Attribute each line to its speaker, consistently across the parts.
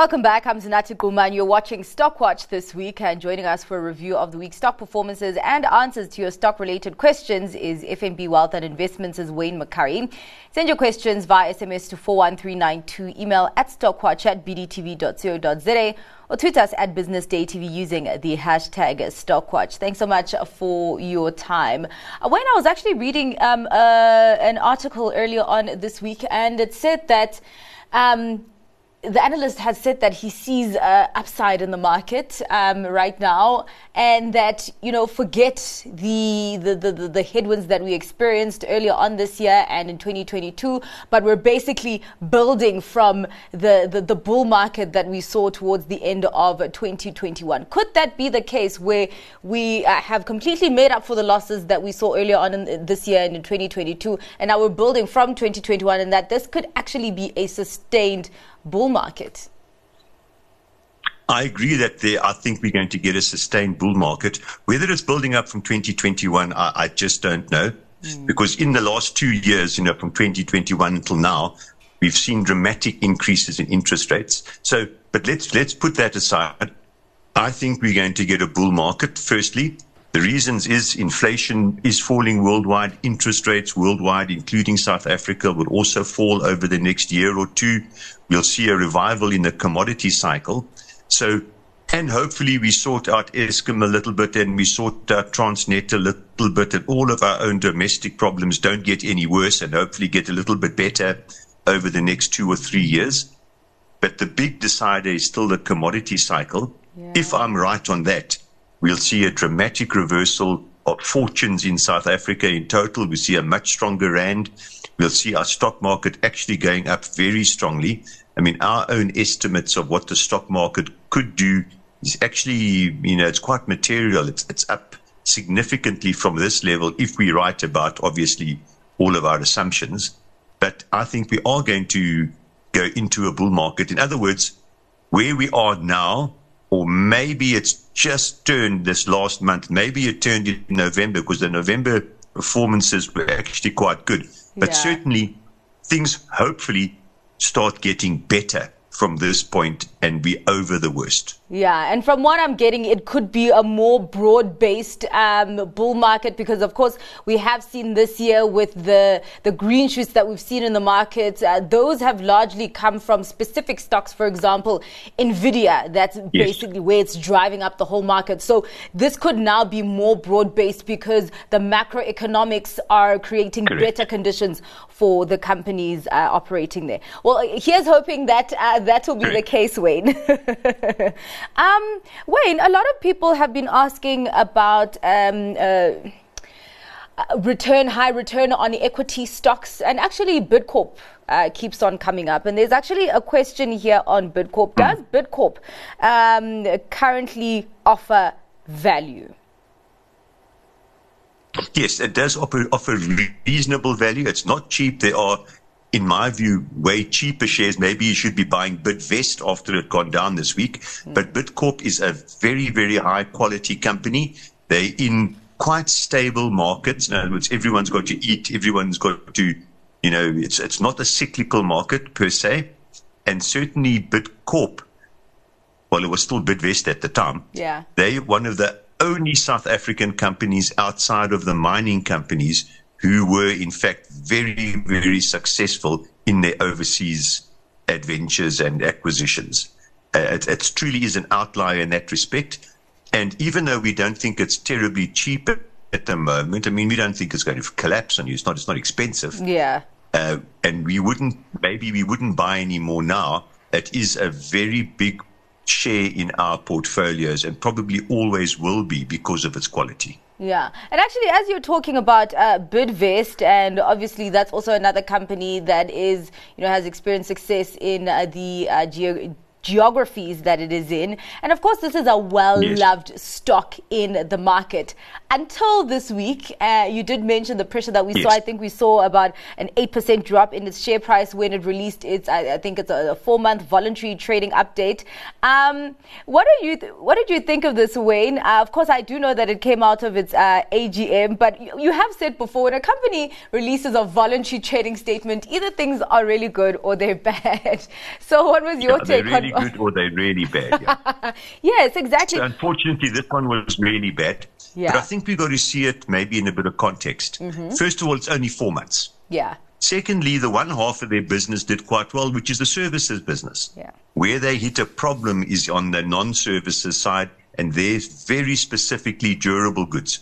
Speaker 1: Welcome back. I'm Zanati Kuman. You're watching Stockwatch this week, and joining us for a review of the week's stock performances and answers to your stock-related questions is FNB Wealth and Investments' Wayne McCurrie. Send your questions via SMS to 41392, email at stockwatch at bdtv.co.za, or tweet us at BusinessDayTV using the hashtag Stockwatch. Thanks so much for your time. Uh, when I was actually reading um, uh, an article earlier on this week, and it said that. Um, the analyst has said that he sees uh, upside in the market um, right now, and that you know forget the, the the, the headwinds that we experienced earlier on this year and in 2022. But we're basically building from the, the the bull market that we saw towards the end of 2021. Could that be the case where we uh, have completely made up for the losses that we saw earlier on in this year and in 2022, and now we're building from 2021, and that this could actually be a sustained bull market?
Speaker 2: I agree that there, I think we're going to get a sustained bull market. Whether it's building up from 2021, I, I just don't know. Mm. Because in the last two years, you know, from 2021 until now, we've seen dramatic increases in interest rates. So, but let's, let's put that aside. I think we're going to get a bull market, firstly. The reasons is inflation is falling worldwide. Interest rates worldwide, including South Africa, will also fall over the next year or two. We'll see a revival in the commodity cycle. So, and hopefully we sort out Eskom a little bit and we sort out Transnet a little bit and all of our own domestic problems don't get any worse and hopefully get a little bit better over the next two or three years. But the big decider is still the commodity cycle. Yeah. If I'm right on that, We'll see a dramatic reversal of fortunes in South Africa in total. We see a much stronger rand. We'll see our stock market actually going up very strongly. I mean, our own estimates of what the stock market could do is actually, you know, it's quite material. It's, it's up significantly from this level if we write about, obviously, all of our assumptions. But I think we are going to go into a bull market. In other words, where we are now or maybe it's just turned this last month. Maybe it turned in November because the November performances were actually quite good. But yeah. certainly things hopefully start getting better from this point and be over the worst.
Speaker 1: Yeah, and from what I'm getting, it could be a more broad based um, bull market because, of course, we have seen this year with the, the green shoots that we've seen in the market, uh, those have largely come from specific stocks, for example, Nvidia, that's yes. basically where it's driving up the whole market. So this could now be more broad based because the macroeconomics are creating Correct. better conditions for the companies uh, operating there. Well, here's hoping that uh, that will be the case, Wayne. um, Wayne, a lot of people have been asking about. Um, uh, return, high return on equity stocks, and actually Bidcorp uh, keeps on coming up. And there's actually a question here on Bidcorp. Does hmm. Bidcorp um, currently offer value?
Speaker 2: Yes, it does offer, offer reasonable value. It's not cheap. There are in my view, way cheaper shares. Maybe you should be buying Bidvest after it gone down this week. Mm. But Bidcorp is a very, very high quality company. They're in quite stable markets. In other words, everyone's got to eat. Everyone's got to, you know, it's, it's not a cyclical market per se. And certainly Bidcorp, well, it was still Bidvest at the time.
Speaker 1: Yeah.
Speaker 2: They're one of the only South African companies outside of the mining companies who were in fact very, very successful in their overseas adventures and acquisitions. Uh, it, it, truly is an outlier in that respect. And even though we don't think it's terribly cheap at the moment, I mean, we don't think it's going to collapse on you. It's not, it's not expensive.
Speaker 1: Yeah.
Speaker 2: Uh, and we wouldn't, maybe we wouldn't buy any more now. It is a very big share in our portfolios and probably always will be because of its quality.
Speaker 1: Yeah, and actually, as you're talking about uh, Bidvest, and obviously that's also another company that is, you know, has experienced success in uh, the uh, ge- geographies that it is in. And of course, this is a well loved yes. stock in the market. Until this week, uh, you did mention the pressure that we yes. saw. I think we saw about an 8% drop in its share price when it released its, I, I think it's a, a four month voluntary trading update. Um, what, are you th- what did you think of this, Wayne? Uh, of course, I do know that it came out of its uh, AGM, but you, you have said before when a company releases a voluntary trading statement, either things are really good or they're bad. So, what was your yeah, take really on
Speaker 2: really good or they're really bad. Yeah.
Speaker 1: yes, exactly.
Speaker 2: So unfortunately, this one was really bad.
Speaker 1: Yeah.
Speaker 2: But I think we've got to see it maybe in a bit of context.
Speaker 1: Mm-hmm.
Speaker 2: First of all, it's only four months.
Speaker 1: Yeah.
Speaker 2: Secondly, the one half of their business did quite well, which is the services business.
Speaker 1: Yeah.
Speaker 2: Where they hit a problem is on the non-services side, and there's very specifically durable goods.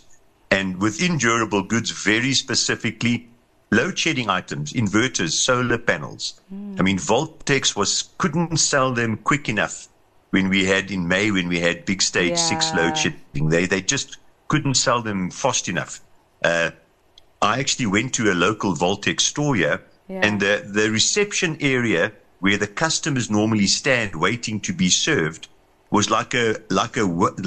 Speaker 2: And within durable goods, very specifically, load shedding items, inverters, solar panels. I mean, Voltex was couldn't sell them quick enough when we had in May when we had big stage six load shedding. They they just couldn't sell them fast enough. Uh, I actually went to a local Voltex store here,
Speaker 1: Yeah.
Speaker 2: and the the reception area where the customers normally stand waiting to be served was like a like a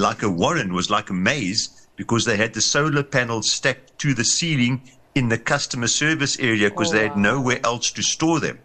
Speaker 2: like a warren was like a maze because they had the solar panels stacked to the ceiling in the customer service area because
Speaker 1: Oh,
Speaker 2: they had
Speaker 1: oh,
Speaker 2: nowhere else to store them.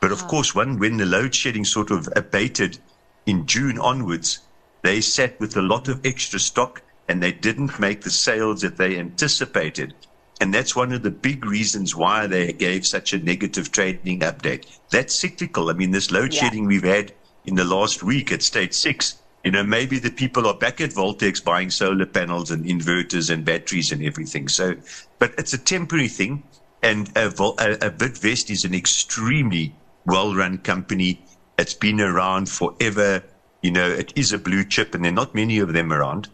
Speaker 2: But of course, when when the load shedding sort of abated in June onwards, they sat with a lot of extra stock and they didn't make the sales that they anticipated. And that's one of the big reasons why they gave such a negative trading update. That's cyclical. I mean, this load
Speaker 1: Yeah.
Speaker 2: shedding we've had in the last week at stage six, you know, maybe the people are back at Voltex buying solar panels and inverters and batteries and everything. So, but it's a temporary thing. And a, a, a Bidvest is an extremely well-run company. It's been around forever. You know, it is a blue chip, and there are not many of them around.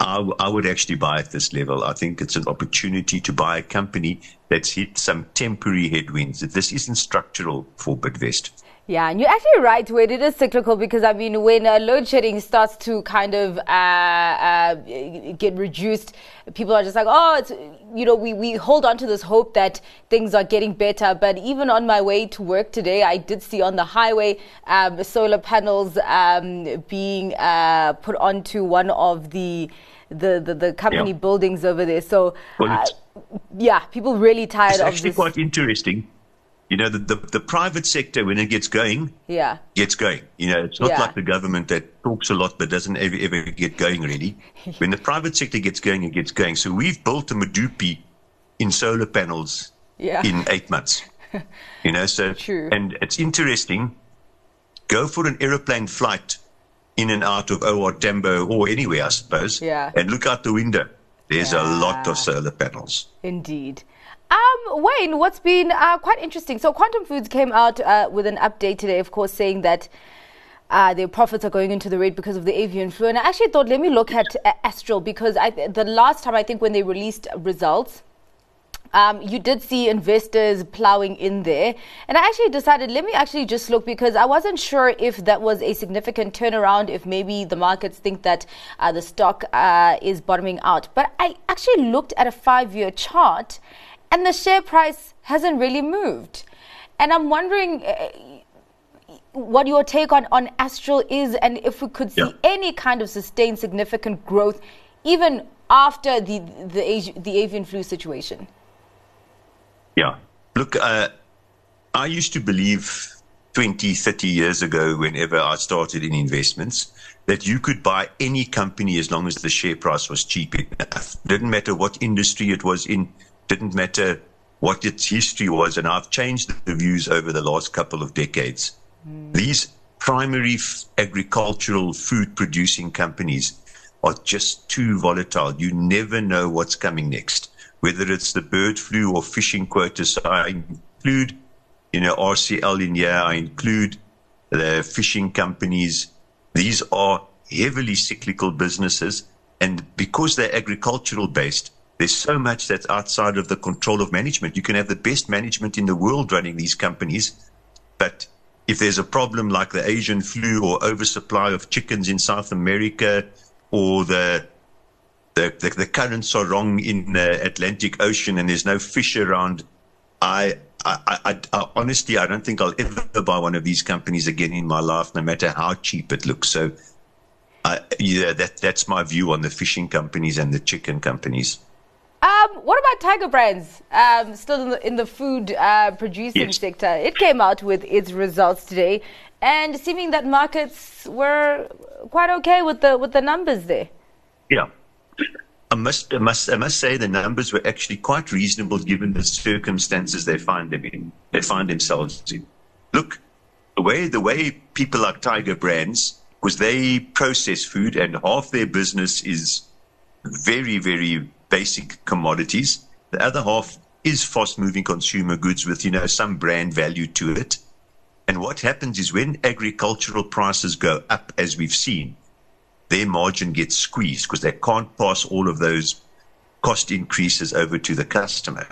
Speaker 2: I would actually buy at this level. I think it's an opportunity to buy a company that's hit some temporary headwinds. This isn't structural for Bidvest.
Speaker 1: Yeah, and you're actually right, Wayne. It is cyclical because, I mean, when uh, load shedding starts to kind of uh, uh, get reduced, people are just like, oh, it's, you know, we, we hold on to this hope that things are getting better. But even on my way to work today, I did see on the highway um, solar panels um, being uh, put onto one of the the, the, the company
Speaker 2: Yeah.
Speaker 1: buildings over there. So, uh, yeah, people really tired
Speaker 2: It's
Speaker 1: of
Speaker 2: actually
Speaker 1: this.
Speaker 2: quite interesting. You know, the, the, the private sector, when it gets going,
Speaker 1: yeah,
Speaker 2: gets going. You know, it's not
Speaker 1: Yeah.
Speaker 2: like the government that talks a lot but doesn't ever, ever get going really. when the private sector gets going, it gets going. So we've built a Medupi in solar panels
Speaker 1: yeah.
Speaker 2: in eight months. You know, so
Speaker 1: True.
Speaker 2: and it's interesting. Go for an aeroplane flight in and out of OR Tambo or anywhere, I suppose.
Speaker 1: Yeah.
Speaker 2: And look out the window. There's a lot of solar panels.
Speaker 1: Indeed. Um, Wayne, what's been uh, quite interesting. So, Quantum Foods came out uh, with an update today, of course, saying that uh, their profits are going into the red because of the avian flu. And I actually thought, let me look at uh, Astral because I, the last time I think when they released results, um, you did see investors plowing in there. And I actually decided, let me actually just look because I wasn't sure if that was a significant turnaround, if maybe the markets think that uh, the stock uh, is bottoming out. But I actually looked at a five year chart and the share price hasn't really moved. And I'm wondering. Uh, what your take on, on Astral is, and if we could see
Speaker 2: Yeah.
Speaker 1: any kind of sustained significant growth, even after the the, the avian flu situation.
Speaker 2: Yeah. Look, uh, I used to believe 20, 30 years ago, whenever I started in investments, that you could buy any company as long as the share price was cheap enough. Didn't matter what industry it was in, didn't matter what its history was. And I've changed the views over the last couple of decades. Hmm. These primary f- agricultural food producing companies are just too volatile. You never know what's coming next, whether it's the bird flu or fishing quotas. I include, you know, RCL in here. I include the fishing companies. These are heavily cyclical businesses. And because they're agricultural based, there's so much that's outside of the control of management. You can have the best management in the world running these companies, but if there's a problem like the Asian flu or oversupply of chickens in South America or the the, the, the currents are wrong in the Atlantic Ocean and there's no fish around, I, I, I, I honestly, I don't think I'll ever buy one of these companies again in my life, no matter how cheap it looks. So, I, yeah, that, that's my view on the fishing companies and the chicken companies.
Speaker 1: Um, what about Tiger Brands? Um, still in the, in the food uh, producing
Speaker 2: Yes.
Speaker 1: sector. It came out with its results today, and seeming that markets were quite okay with the with the numbers there.
Speaker 2: Yeah. I must, I must, I must say the numbers were actually quite reasonable given the circumstances they find them in, they find themselves in. Look, the way the way people like Tiger Brands, because they process food and half their business is very, very basic commodities. The other half is fast moving consumer goods with, you know, some brand value to it. And what happens is when agricultural prices go up, as we've seen, their margin gets squeezed because they can't pass all of those cost increases over to the customer.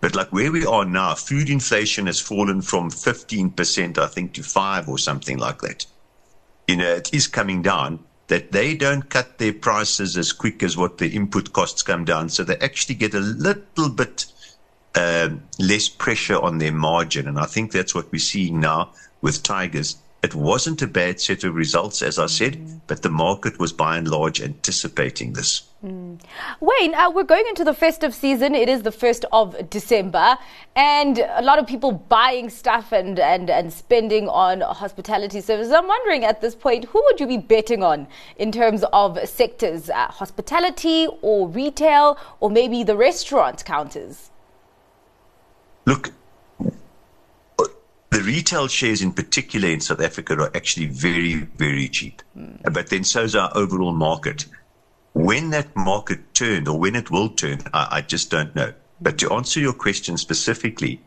Speaker 2: But like where we are now, food inflation has fallen from 15%, I think, to five or something like that. You know, it is coming down that they don't cut their prices as quick as what the input costs come down. So they actually get a little bit uh, less pressure on their margin. And I think that's what we're seeing now with Tigers. It wasn't a bad set of results, as I said, mm. but the market was by and large anticipating this.
Speaker 1: Mm. Wayne, uh, we're going into the festive season. It is the 1st of December, and a lot of people buying stuff and, and, and spending on hospitality services. I'm wondering at this point, who would you be betting on in terms of sectors? Uh, hospitality or retail, or maybe the restaurant counters?
Speaker 2: Look, the retail shares in particular in South Africa are actually very, very cheap. Mm. But then so is our overall market. When that market turned or when it will turn, I, I just don't know. But to answer your question specifically,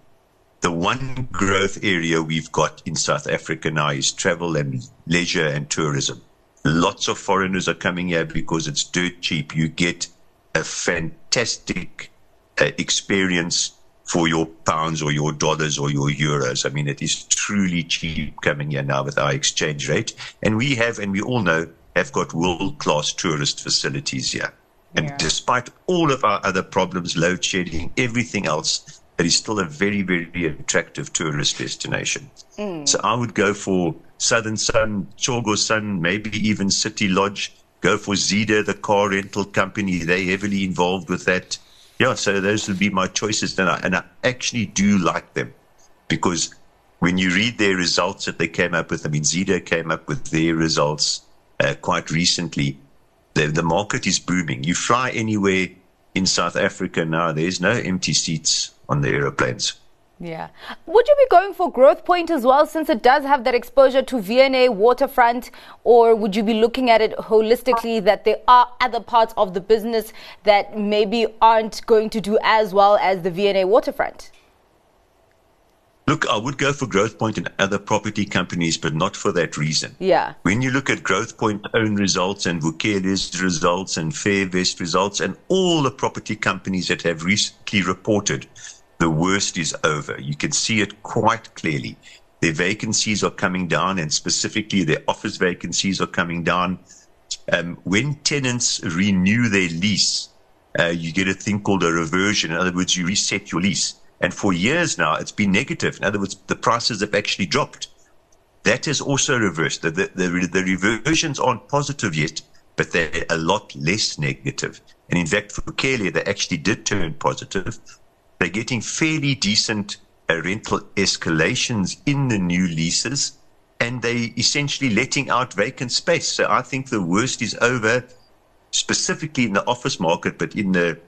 Speaker 2: the one growth area we've got in South Africa now is travel and leisure and tourism. Lots of foreigners are coming here because it's dirt cheap. You get a fantastic uh, experience for your pounds or your dollars or your euros. I mean, it is truly cheap coming here now with our exchange rate. And we have, and we all know, have got world class tourist facilities here. And yeah. despite all of our other problems, load shedding, everything else, it is still a very, very attractive tourist destination. Mm. So I would go for Southern Sun, Tsogo Sun, maybe even City Lodge. Go for Zeda, the car rental company. They're heavily involved with that yeah, so those would be my choices. And I, and I actually do like them because when you read their results that they came up with, I mean, Zeda came up with their results uh, quite recently. The, the market is booming. You fly anywhere in South Africa now, there's no empty seats on the aeroplanes.
Speaker 1: Yeah. Would you be going for Growth Point as well, since it does have that exposure to V&A waterfront, or would you be looking at it holistically that there are other parts of the business that maybe aren't going to do as well as the V&A waterfront?
Speaker 2: Look, I would go for Growth and other property companies, but not for that reason.
Speaker 1: Yeah.
Speaker 2: When you look at Growthpoint own results and Vukile's results and Fairvest results and all the property companies that have recently reported, the worst is over. You can see it quite clearly. Their vacancies are coming down, and specifically their office vacancies are coming down. Um, when tenants renew their lease, uh, you get a thing called a reversion. In other words, you reset your lease. And for years now, it's been negative. In other words, the prices have actually dropped. That has also reversed. The, the, the, the reversions aren't positive yet, but they're a lot less negative. And in fact, for Kelly, they actually did turn positive. They're getting fairly decent uh, rental escalations in the new leases, and they essentially letting out vacant space. So I think the worst is over, specifically in the office market, but in the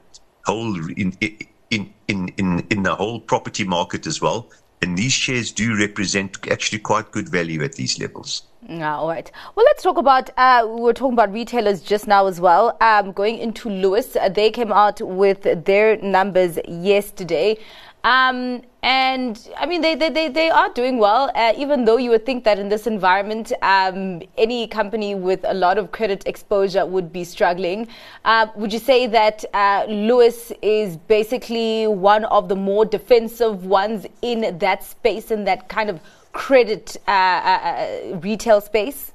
Speaker 2: whole in in in in, in the whole property market as well. And these shares do represent actually quite good value at these levels.
Speaker 1: All right. Well, let's talk about, uh, we were talking about retailers just now as well. Um, going into Lewis, uh, they came out with their numbers yesterday. Um, and I mean, they, they, they, they are doing well, uh, even though you would think that in this environment, um, any company with a lot of credit exposure would be struggling. Uh, would you say that uh, Lewis is basically one of the more defensive ones in that space, in that kind of credit uh, uh, uh, retail space?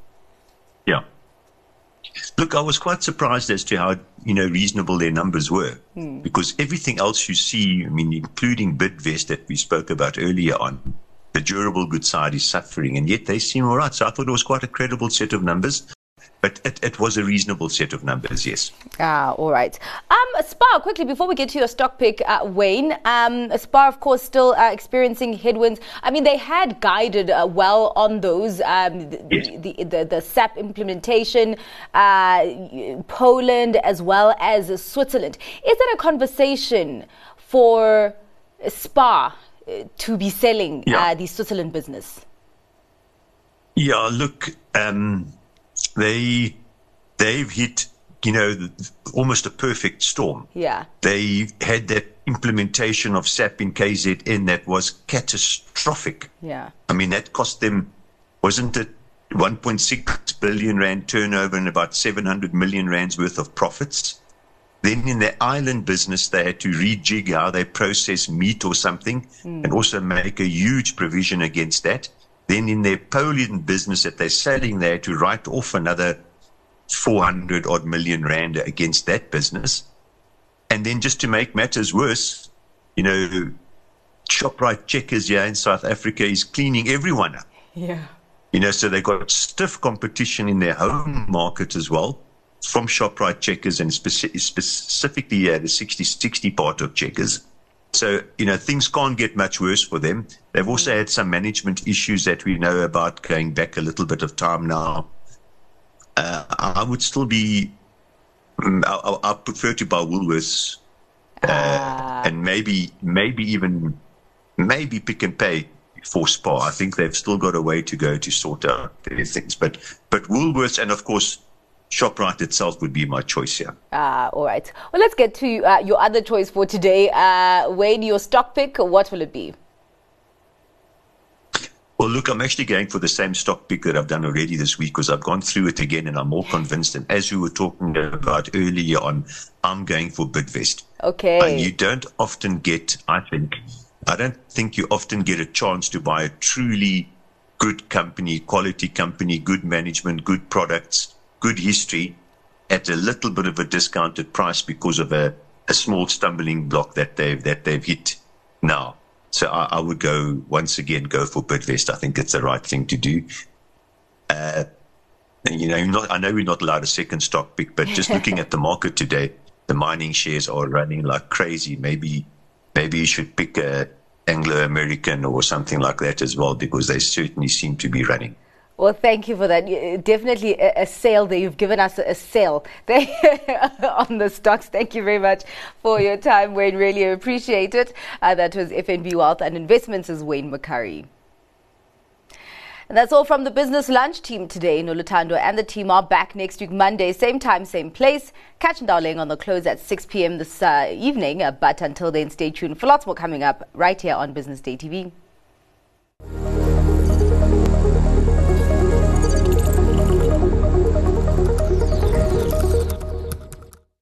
Speaker 2: Yeah. Look, I was quite surprised as to how you know reasonable their numbers were, hmm. because everything else you see, I mean, including Bidvest that we spoke about earlier on, the durable goods side is suffering, and yet they seem all right. So I thought it was quite a credible set of numbers. But it, it, was a reasonable set of numbers, yes.
Speaker 1: Ah, all right. Um, SPAR, quickly, before we get to your stock pick, uh, Wayne, um, SPAR, of course, still uh, experiencing headwinds. I mean, they had guided uh, well on those, um, yes. the, the, the, the, SAP implementation, uh, Poland, as well as Switzerland. Is that a conversation for SPAR uh, to be selling uh,
Speaker 2: yeah.
Speaker 1: the Switzerland business?
Speaker 2: Yeah, look, um, they they've hit you know almost a perfect storm.
Speaker 1: Yeah,
Speaker 2: they had that implementation of SAP in KZN that was catastrophic.
Speaker 1: Yeah,
Speaker 2: I mean that cost them wasn't it 1.6 billion rand turnover and about 700 million rands worth of profits. Then in their Ireland business, they had to rejig how they process meat or something mm. and also make a huge provision against that. Then in their Poland business that they're selling, there to write off another 400 odd million rand against that business. And then just to make matters worse, you know, ShopRite Checkers here in South Africa is cleaning everyone up.
Speaker 1: Yeah.
Speaker 2: You know, so they've got stiff competition in their home market as well from ShopRite Checkers and speci- specifically uh, the 60-60 part of Checkers. So, you know, things can't get much worse for them. They've also had some management issues that we know about going back a little bit of time now. Uh, I would still be, um, I, I, prefer to buy Woolworths uh, uh. and maybe, maybe even, maybe Pick n Pay for Spar. I think they've still got a way to go to sort out their things. But, but Woolworths and of course, ShopRite itself would be my choice here.
Speaker 1: Ah, all right. Well, let's get to uh, your other choice for today. Uh, Wayne, your stock pick, what will it be?
Speaker 2: Well, look, I'm actually going for the same stock pick that I've done already this week because I've gone through it again and I'm more convinced. And as we were talking about earlier on, I'm going for Bidvest.
Speaker 1: Okay.
Speaker 2: And you don't often get, I think, I don't think you often get a chance to buy a truly good company, quality company, good management, good products good history at a little bit of a discounted price because of a, a small stumbling block that they've that they've hit now. So I, I would go once again go for Bidvest. I think it's the right thing to do. Uh, you know, not, I know we're not allowed a second stock pick, but just looking at the market today, the mining shares are running like crazy. Maybe maybe you should pick a Anglo American or something like that as well because they certainly seem to be running.
Speaker 1: Well, thank you for that. Definitely a, sale there. You've given us a, sale on the stocks. Thank you very much for your time, Wayne. Really appreciate it. Uh, that was FNB Wealth and Investments' Wayne McCurrie. And that's all from the Business Lunch team today. Nolutando and the team are back next week, Monday, same time, same place. Catch Ndao on the close at 6 p.m. this uh, evening. Uh, but until then, stay tuned for lots more coming up right here on Business Day TV.